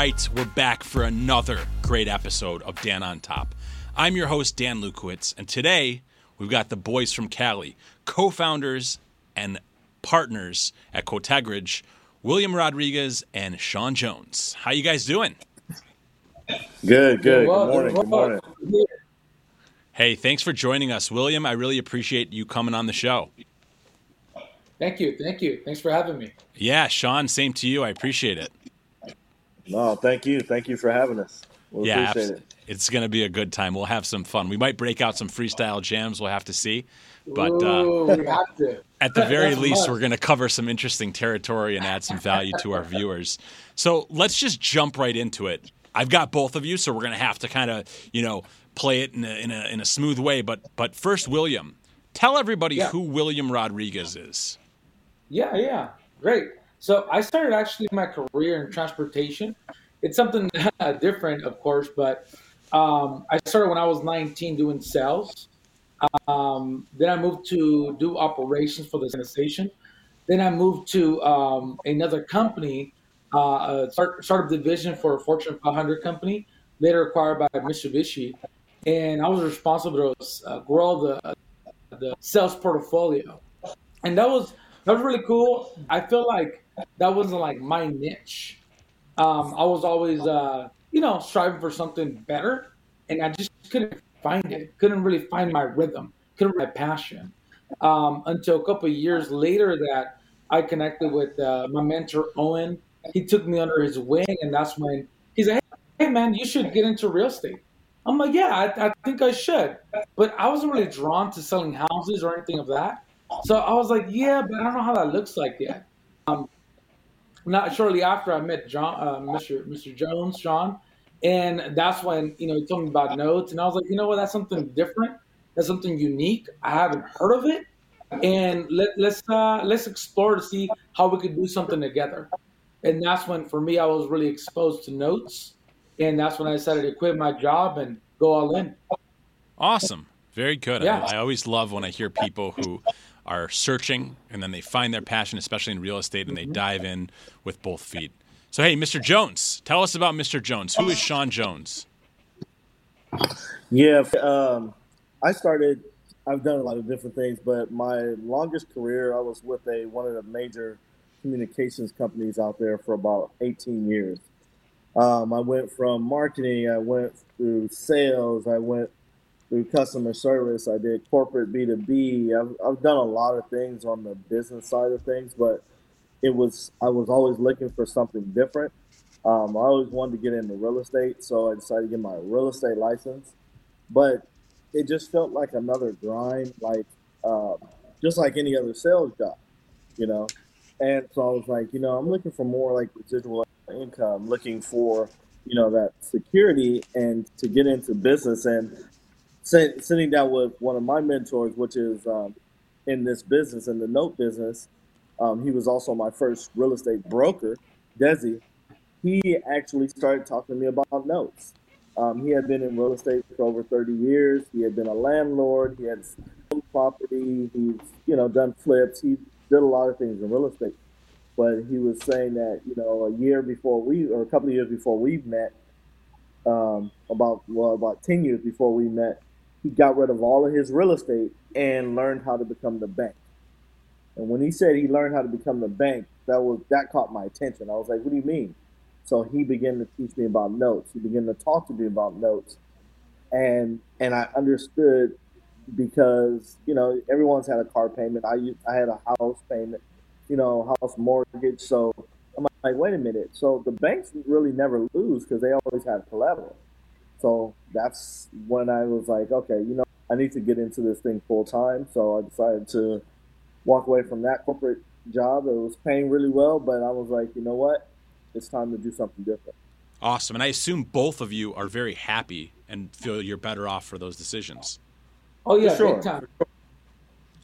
All right, we're back for another great episode of Dan on Top. I'm your host, Dan Lukowitz, and today we've got the boys from Cali, co founders and partners at Cotegridge, William Rodriguez and Sean Jones. How you guys doing? Good, good. Good morning. Good morning. Hey, thanks for joining us, William. I really appreciate you coming on the show. Thank you. Thank you. Thanks for having me. Yeah, Sean, same to you. I appreciate it. No, thank you. Thank you for having us. We'll yeah, appreciate it. It's going to be a good time. We'll have some fun. We might break out some freestyle jams. We'll have to see. But uh, at the very least, we're going to cover some interesting territory and add some value to our viewers. So let's just jump right into it. I've got both of you, so we're going to have to kind of, you know, play it in a, in a, in a smooth way. But but first, William, tell everybody yeah. who William Rodriguez is. Yeah, yeah, great. So I started actually my career in transportation. It's something different, of course, but um, I started when I was 19 doing sales. Um, then I moved to do operations for the station. Then I moved to um, another company, uh, a start, startup division for a Fortune 500 company, later acquired by Mitsubishi. And I was responsible to uh, grow the, the sales portfolio. And that was that was really cool. I feel like that wasn't like my niche. Um, I was always, uh, you know, striving for something better, and I just couldn't find it. Couldn't really find my rhythm. Couldn't my passion. Um, until a couple years later, that I connected with uh, my mentor Owen. He took me under his wing, and that's when he's like, "Hey, man, you should get into real estate." I'm like, "Yeah, I, I think I should," but I wasn't really drawn to selling houses or anything of that. So I was like, "Yeah, but I don't know how that looks like yet." Um, not shortly after I met John, uh, Mr. Mr. Jones, Sean, and that's when you know he told me about notes, and I was like, you know what, that's something different, that's something unique. I haven't heard of it, and let, let's uh, let's explore to see how we could do something together. And that's when, for me, I was really exposed to notes, and that's when I decided to quit my job and go all in. Awesome, very good. Yeah. I, I always love when I hear people who are searching and then they find their passion, especially in real estate, and they mm-hmm. dive in with both feet. So, hey, Mr. Jones, tell us about Mr. Jones. Who is Sean Jones? Yeah, um, I started. I've done a lot of different things, but my longest career, I was with a one of the major communications companies out there for about 18 years. Um, I went from marketing, I went through sales, I went through customer service. I did corporate B2B. I've, I've done a lot of things on the business side of things, but it was, I was always looking for something different. Um, I always wanted to get into real estate, so I decided to get my real estate license. But it just felt like another grind, like uh, just like any other sales job, you know. And so I was like, you know, I'm looking for more like residual income, looking for you know that security and to get into business. And sitting down with one of my mentors, which is um, in this business, in the note business. Um, he was also my first real estate broker, Desi. He actually started talking to me about notes. Um, he had been in real estate for over 30 years. He had been a landlord. He had property. He's you know done flips. He did a lot of things in real estate. But he was saying that you know a year before we, or a couple of years before we met, um, about well about 10 years before we met, he got rid of all of his real estate and learned how to become the bank. And when he said he learned how to become the bank, that was that caught my attention. I was like, "What do you mean?" So he began to teach me about notes. He began to talk to me about notes, and and I understood because you know everyone's had a car payment. I I had a house payment, you know, house mortgage. So I'm like, wait a minute. So the banks really never lose because they always have collateral. So that's when I was like, okay, you know, I need to get into this thing full time. So I decided to walk away from that corporate job. It was paying really well, but I was like, you know what? It's time to do something different. Awesome. And I assume both of you are very happy and feel you're better off for those decisions. Oh, yeah, sure. big time.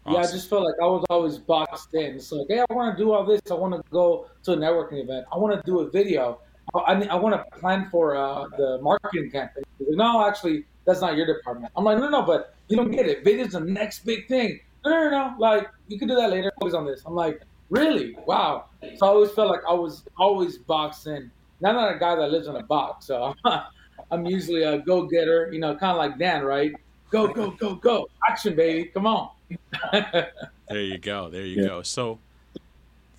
Awesome. Yeah, I just felt like I was always boxed in. It's like, hey, I want to do all this. I want to go to a networking event. I want to do a video. I, I want to plan for uh, the marketing campaign. Like, no, actually, that's not your department. I'm like, no, no, but you don't get it. Video's the next big thing. No, no, no, no. Like, you can do that later. Always on this. I'm like, really? Wow. So I always felt like I was always boxed in. Now I'm not a guy that lives in a box, so I'm usually a go getter. You know, kind of like Dan, right? Go go go go! Action, baby! Come on. there you go. There you yeah. go. So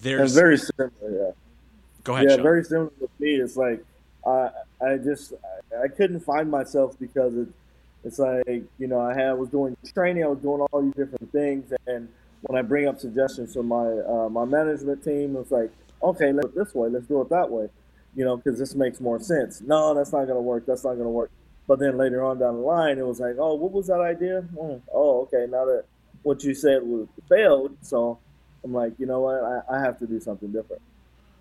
there's and very similar. Yeah. Go ahead. Yeah, Sean. very similar with me. It's like I I just I, couldn't find myself because it, it's like you know I had was doing training, I was doing all these different things, and when I bring up suggestions to my uh, my management team, it's like okay, let's do it this way, let's do it that way, you know, because this makes more sense. No, that's not going to work. That's not going to work. But then later on down the line, it was like, oh, what was that idea? Mm, oh, okay. Now that what you said was failed, so I'm like, you know what? I, I have to do something different.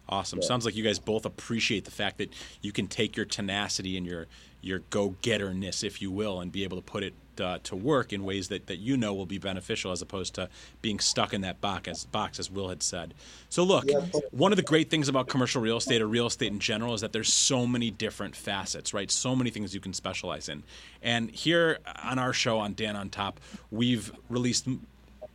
Awesome. Yeah. Sounds like you guys both appreciate the fact that you can take your tenacity and your your go getterness, if you will, and be able to put it uh, to work in ways that, that you know will be beneficial as opposed to being stuck in that box as, box, as Will had said. So, look, yeah. one of the great things about commercial real estate or real estate in general is that there's so many different facets, right? So many things you can specialize in. And here on our show on Dan on Top, we've released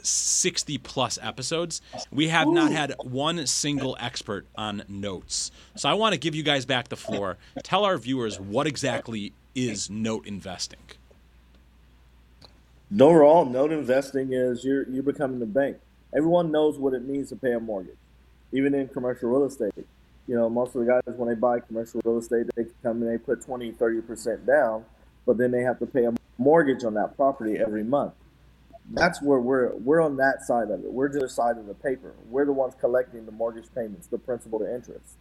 60 plus episodes. We have Ooh. not had one single expert on notes. So I want to give you guys back the floor. Tell our viewers what exactly is note investing. No Overall, note investing is you're you're becoming the bank. Everyone knows what it means to pay a mortgage, even in commercial real estate. You know, most of the guys when they buy commercial real estate, they come and they put 20, 30 percent down, but then they have to pay a mortgage on that property every month. That's where we're we're on that side of it. We're the side of the paper. We're the ones collecting the mortgage payments, the principal to interest.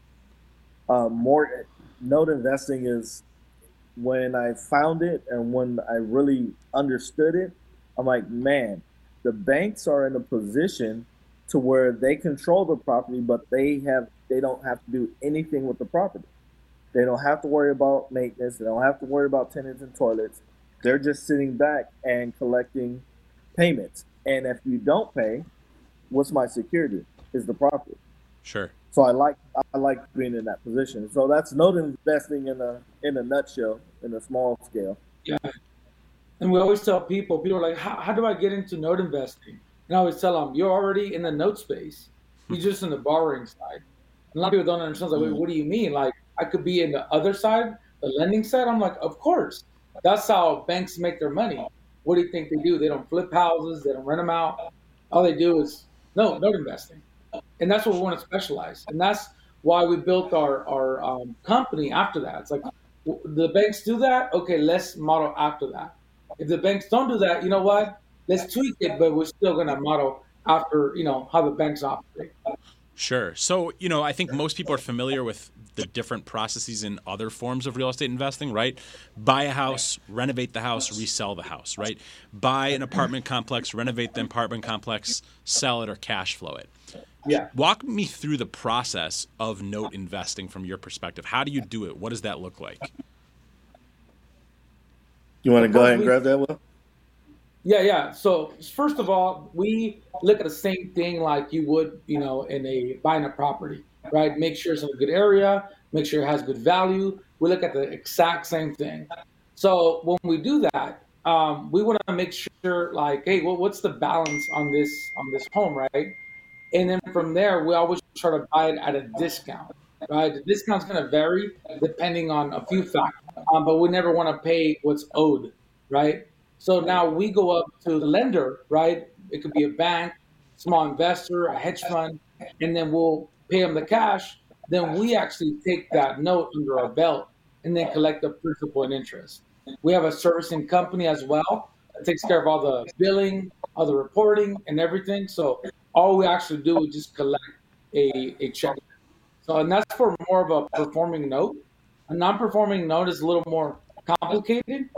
Um, more note investing is when I found it and when I really understood it I'm like, man, the banks are in a position to where they control the property, but they have they don't have to do anything with the property. They don't have to worry about maintenance. They don't have to worry about tenants and toilets. They're just sitting back and collecting payments. And if you don't pay, what's my security? Is the property. Sure. So I like I like being in that position. So that's note investing in a in a nutshell, in a small scale. Yeah, and we always tell people, people are like, how, how do I get into note investing? And I always tell them, you're already in the note space. You're hmm. just in the borrowing side. And a lot of people don't understand. Like, hmm. what do you mean? Like, I could be in the other side, the lending side. I'm like, of course. That's how banks make their money. What do you think they do? They don't flip houses. They don't rent them out. All they do is no note investing, and that's what we want to specialize. And that's why we built our our um, company after that. It's like the banks do that. Okay, let's model after that. If the banks don't do that, you know what? Let's tweak it, but we're still going to model after you know how the banks operate. Sure. So, you know, I think most people are familiar with the different processes in other forms of real estate investing, right? Buy a house, renovate the house, resell the house, right? Buy an apartment complex, renovate the apartment complex, sell it or cash flow it. Yeah. Walk me through the process of note investing from your perspective. How do you do it? What does that look like? You want to go ahead and grab that one? Yeah, yeah. So first of all, we look at the same thing like you would, you know, in a buying a property, right? Make sure it's in a good area, make sure it has good value. We look at the exact same thing. So when we do that, um, we want to make sure, like, hey, well, what's the balance on this on this home, right? And then from there, we always try to buy it at a discount, right? The discount's going to vary depending on a few factors um, but we never want to pay what's owed, right? So now we go up to the lender, right? It could be a bank, small investor, a hedge fund, and then we'll pay them the cash. Then we actually take that note under our belt and then collect the principal and interest. We have a servicing company as well that takes care of all the billing, all the reporting, and everything. So all we actually do is just collect a, a check. So, and that's for more of a performing note. A non-performing note is a little more complicated,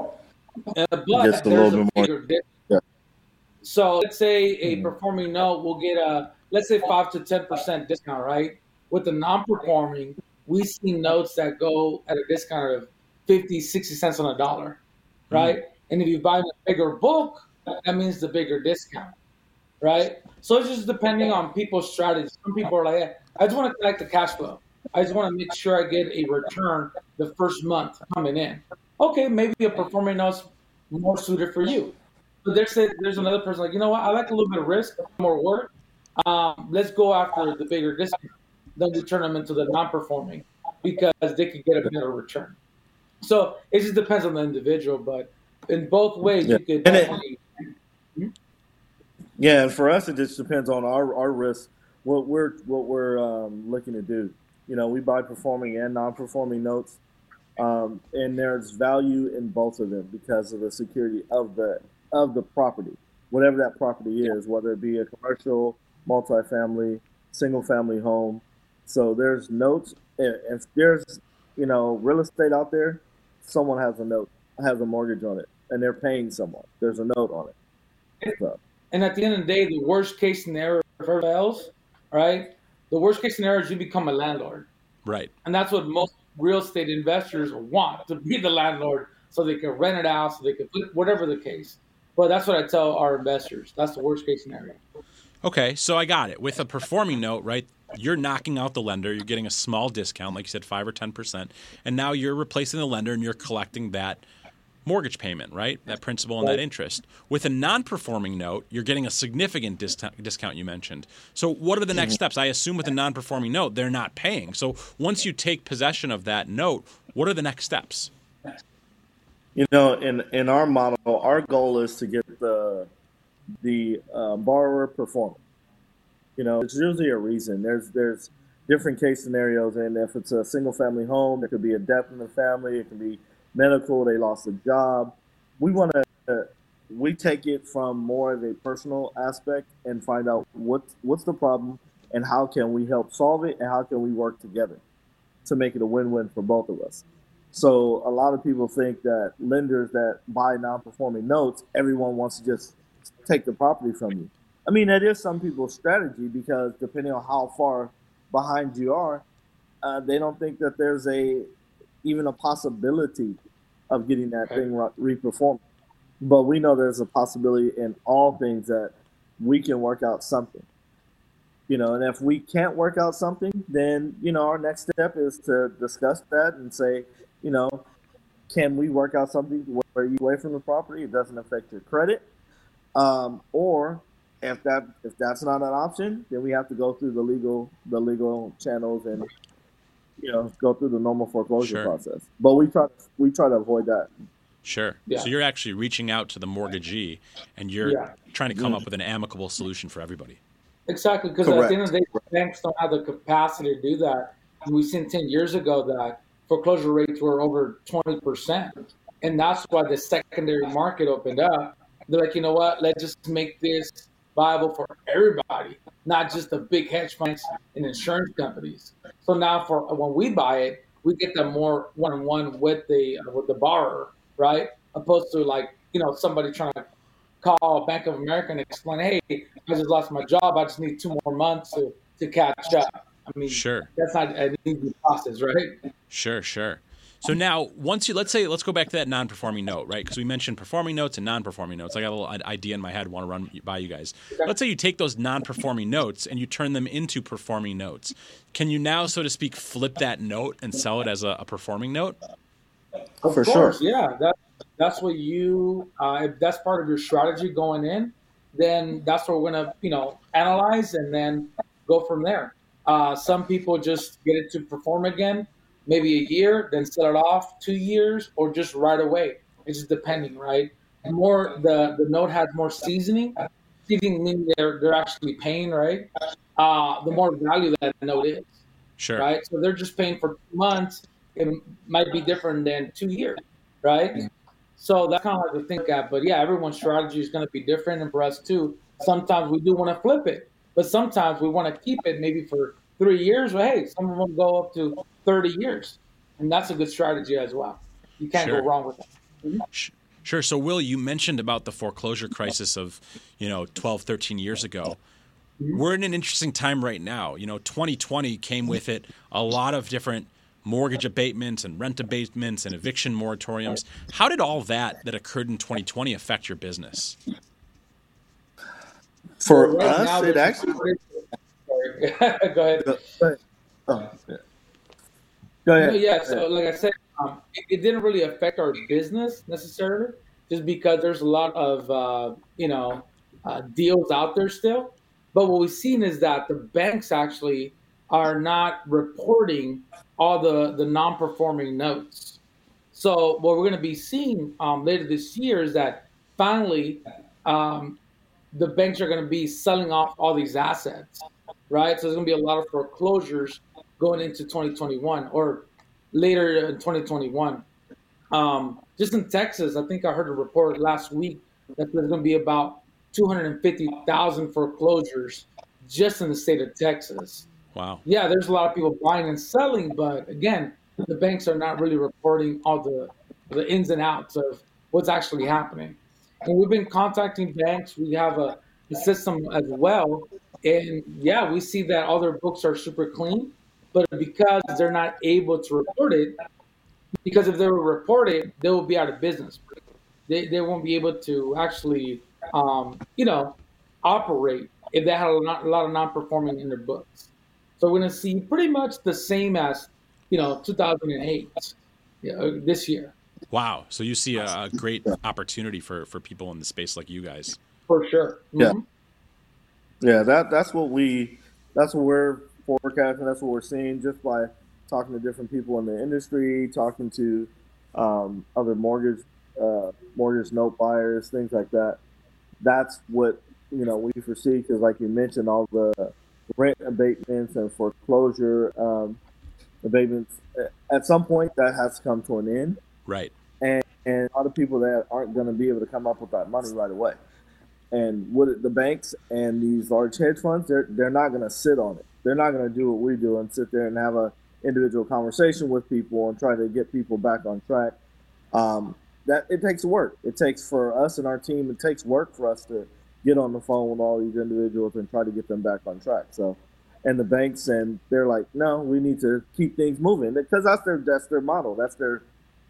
uh, but there's a bigger difference. Yeah. So let's say a mm-hmm. performing note will get a let's say five to ten percent discount, right? With the non-performing, we see notes that go at a discount of 50, 60 cents on a dollar, mm-hmm. right? Mm-hmm. And if you buy a bigger book, that means the bigger discount, right? So it's just depending on people's strategy. Some people are like, hey, I just want to collect the cash flow. I just want to make sure I get a return the first month coming in. Okay, maybe a performing note's more suited for you. But there's a, there's another person like, you know what? I like a little bit of risk, more work. Um, let's go after the bigger discount. Then we turn them into the non-performing. because they could get a better return. So it just depends on the individual, but in both ways, yeah. you could definitely. It, yeah, and for us, it just depends on our, our risk, what we're what we're um, looking to do. You know, we buy performing and non-performing notes, um, and there's value in both of them because of the security of the of the property, whatever that property is, whether it be a commercial, multifamily, single-family home. So there's notes. If there's you know real estate out there, someone has a note, has a mortgage on it, and they're paying someone. There's a note on it. So. And at the end of the day, the worst case scenario for else, right? The worst case scenario is you become a landlord. Right. And that's what most real estate investors want to be the landlord so they can rent it out, so they can whatever the case. But that's what I tell our investors. That's the worst case scenario. Okay, so I got it. With a performing note, right? You're knocking out the lender. You're getting a small discount, like you said, five or ten percent, and now you're replacing the lender and you're collecting that mortgage payment, right? That principal and that interest. With a non-performing note, you're getting a significant discount, discount you mentioned. So what are the next mm-hmm. steps? I assume with a non-performing note, they're not paying. So once you take possession of that note, what are the next steps? You know, in in our model, our goal is to get the the uh, borrower performing. You know, it's usually a reason. There's there's different case scenarios, and if it's a single family home, there could be a death in the family. It can be medical, they lost a job. We want to we take it from more of a personal aspect and find out what what's the problem and how can we help solve it and how can we work together to make it a win-win for both of us. So a lot of people think that lenders that buy non-performing notes, everyone wants to just take the property from you. I mean, that is some people's strategy because depending on how far behind you are, uh, they don't think that there's a even a possibility of getting that okay. thing re- reperformed. But we know there's a possibility in all things that we can work out something. You know, and if we can't work out something, then you know our next step is to discuss that and say, you know, can we work out something where you away from the property? It doesn't affect your credit, um, or if that if that's not an option, then we have to go through the legal the legal channels and you know go through the normal foreclosure sure. process. But we try we try to avoid that. Sure. Yeah. So you're actually reaching out to the mortgagee and you're yeah. trying to come mm-hmm. up with an amicable solution for everybody. Exactly, because at the end of the day, banks don't have the capacity to do that. And we've seen 10 years ago that foreclosure rates were over 20%. And that's why the secondary market opened up. They're like, you know what, let's just make this viable for everybody, not just the big hedge funds and insurance companies. So now, for when we buy it, we get them more one on one with the uh, with the borrower, right? Opposed to like you know somebody trying to call Bank of America and explain, hey, I just lost my job. I just need two more months to to catch up. I mean, sure, that's not an easy process, right? Sure, sure. So now, once you let's say let's go back to that non-performing note, right? Because we mentioned performing notes and non-performing notes. I got a little idea in my head. Want to run by you guys. Let's say you take those non-performing notes and you turn them into performing notes. Can you now, so to speak, flip that note and sell it as a, a performing note? Of For course, sure. yeah. That, that's what you. Uh, if that's part of your strategy going in, then that's what we're gonna, you know, analyze and then go from there. Uh, some people just get it to perform again maybe a year, then sell it off two years, or just right away. It's just depending, right? The more the the note has more seasoning. Seasoning means they're they're actually paying, right? Uh, the more value that note is. Sure. Right. So they're just paying for two months. It might be different than two years, right? Yeah. So that's kind of hard to think at. But yeah, everyone's strategy is going to be different, and for us too. Sometimes we do want to flip it, but sometimes we want to keep it maybe for three years. Well, hey, some of them go up to 30 years. And that's a good strategy as well. You can't sure. go wrong with that. Mm-hmm. Sure. So, Will, you mentioned about the foreclosure crisis of, you know, 12, 13 years ago. Mm-hmm. We're in an interesting time right now. You know, 2020 came with it a lot of different mortgage abatements and rent abatements and eviction moratoriums. How did all that that occurred in 2020 affect your business? For right us, it actually. Go ahead. Oh, yeah. Go ahead. Yeah, so like I said, um, it, it, didn't really affect our business necessarily, just because there's a lot of uh, you know uh, deals out there still. But what we've seen is that the banks actually are not reporting all the the non-performing notes. So what we're going to be seeing um, later this year is that finally um, the banks are going to be selling off all these assets, right? So there's going to be a lot of foreclosures going into 2021 or later in 2021. Um, just in Texas, I think I heard a report last week that there's going to be about 250,000 foreclosures just in the state of Texas. Wow. Yeah, there's a lot of people buying and selling, but again, the banks are not really reporting all the the ins and outs of what's actually happening. And we've been contacting banks. We have a, a system as well, and yeah, we see that all their books are super clean, but because they're not able to report it, because if they were reported, they will be out of business. They, they won't be able to actually, um, you know, operate if they had a lot, a lot of non-performing in their books. So we're going to see pretty much the same as, you know, 2008 you know, this year. Wow. So you see a, a, great opportunity for, for people in the space like you guys. For sure. Mm-hmm. Yeah. Yeah. That, that's what we, that's what we're forecasting. That's what we're seeing just by talking to different people in the industry, talking to um, other mortgage, uh, mortgage note buyers, things like that. That's what, you know, we foresee because like you mentioned, all the, rent abatements and foreclosure um, abatements. At some point, that has to come to an end. Right. And, and a lot of people that aren't going to be able to come up with that money right away. And what the banks and these large hedge funds, they're they're not going to sit on it. They're not going to do what we do and sit there and have a individual conversation with people and try to get people back on track. Um, that it takes work. It takes for us and our team. It takes work for us to get on the phone with all these individuals and try to get them back on track. So, and the banks and they're like, no, we need to keep things moving because that's their that's their model. That's their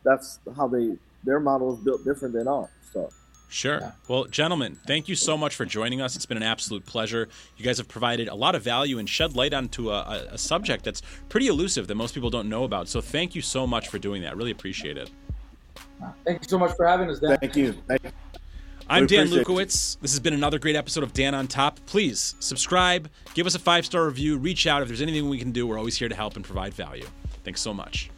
that's how they their model is built different than ours. So. Sure. Yeah. Well, gentlemen, thank you so much for joining us. It's been an absolute pleasure. You guys have provided a lot of value and shed light onto a, a, a subject that's pretty elusive that most people don't know about. So, thank you so much for doing that. Really appreciate it. Uh, thank you so much for having us, Dan. Thank you. Thank you. I'm Dan Lukowitz. This has been another great episode of Dan on Top. Please subscribe, give us a five star review, reach out if there's anything we can do. We're always here to help and provide value. Thanks so much.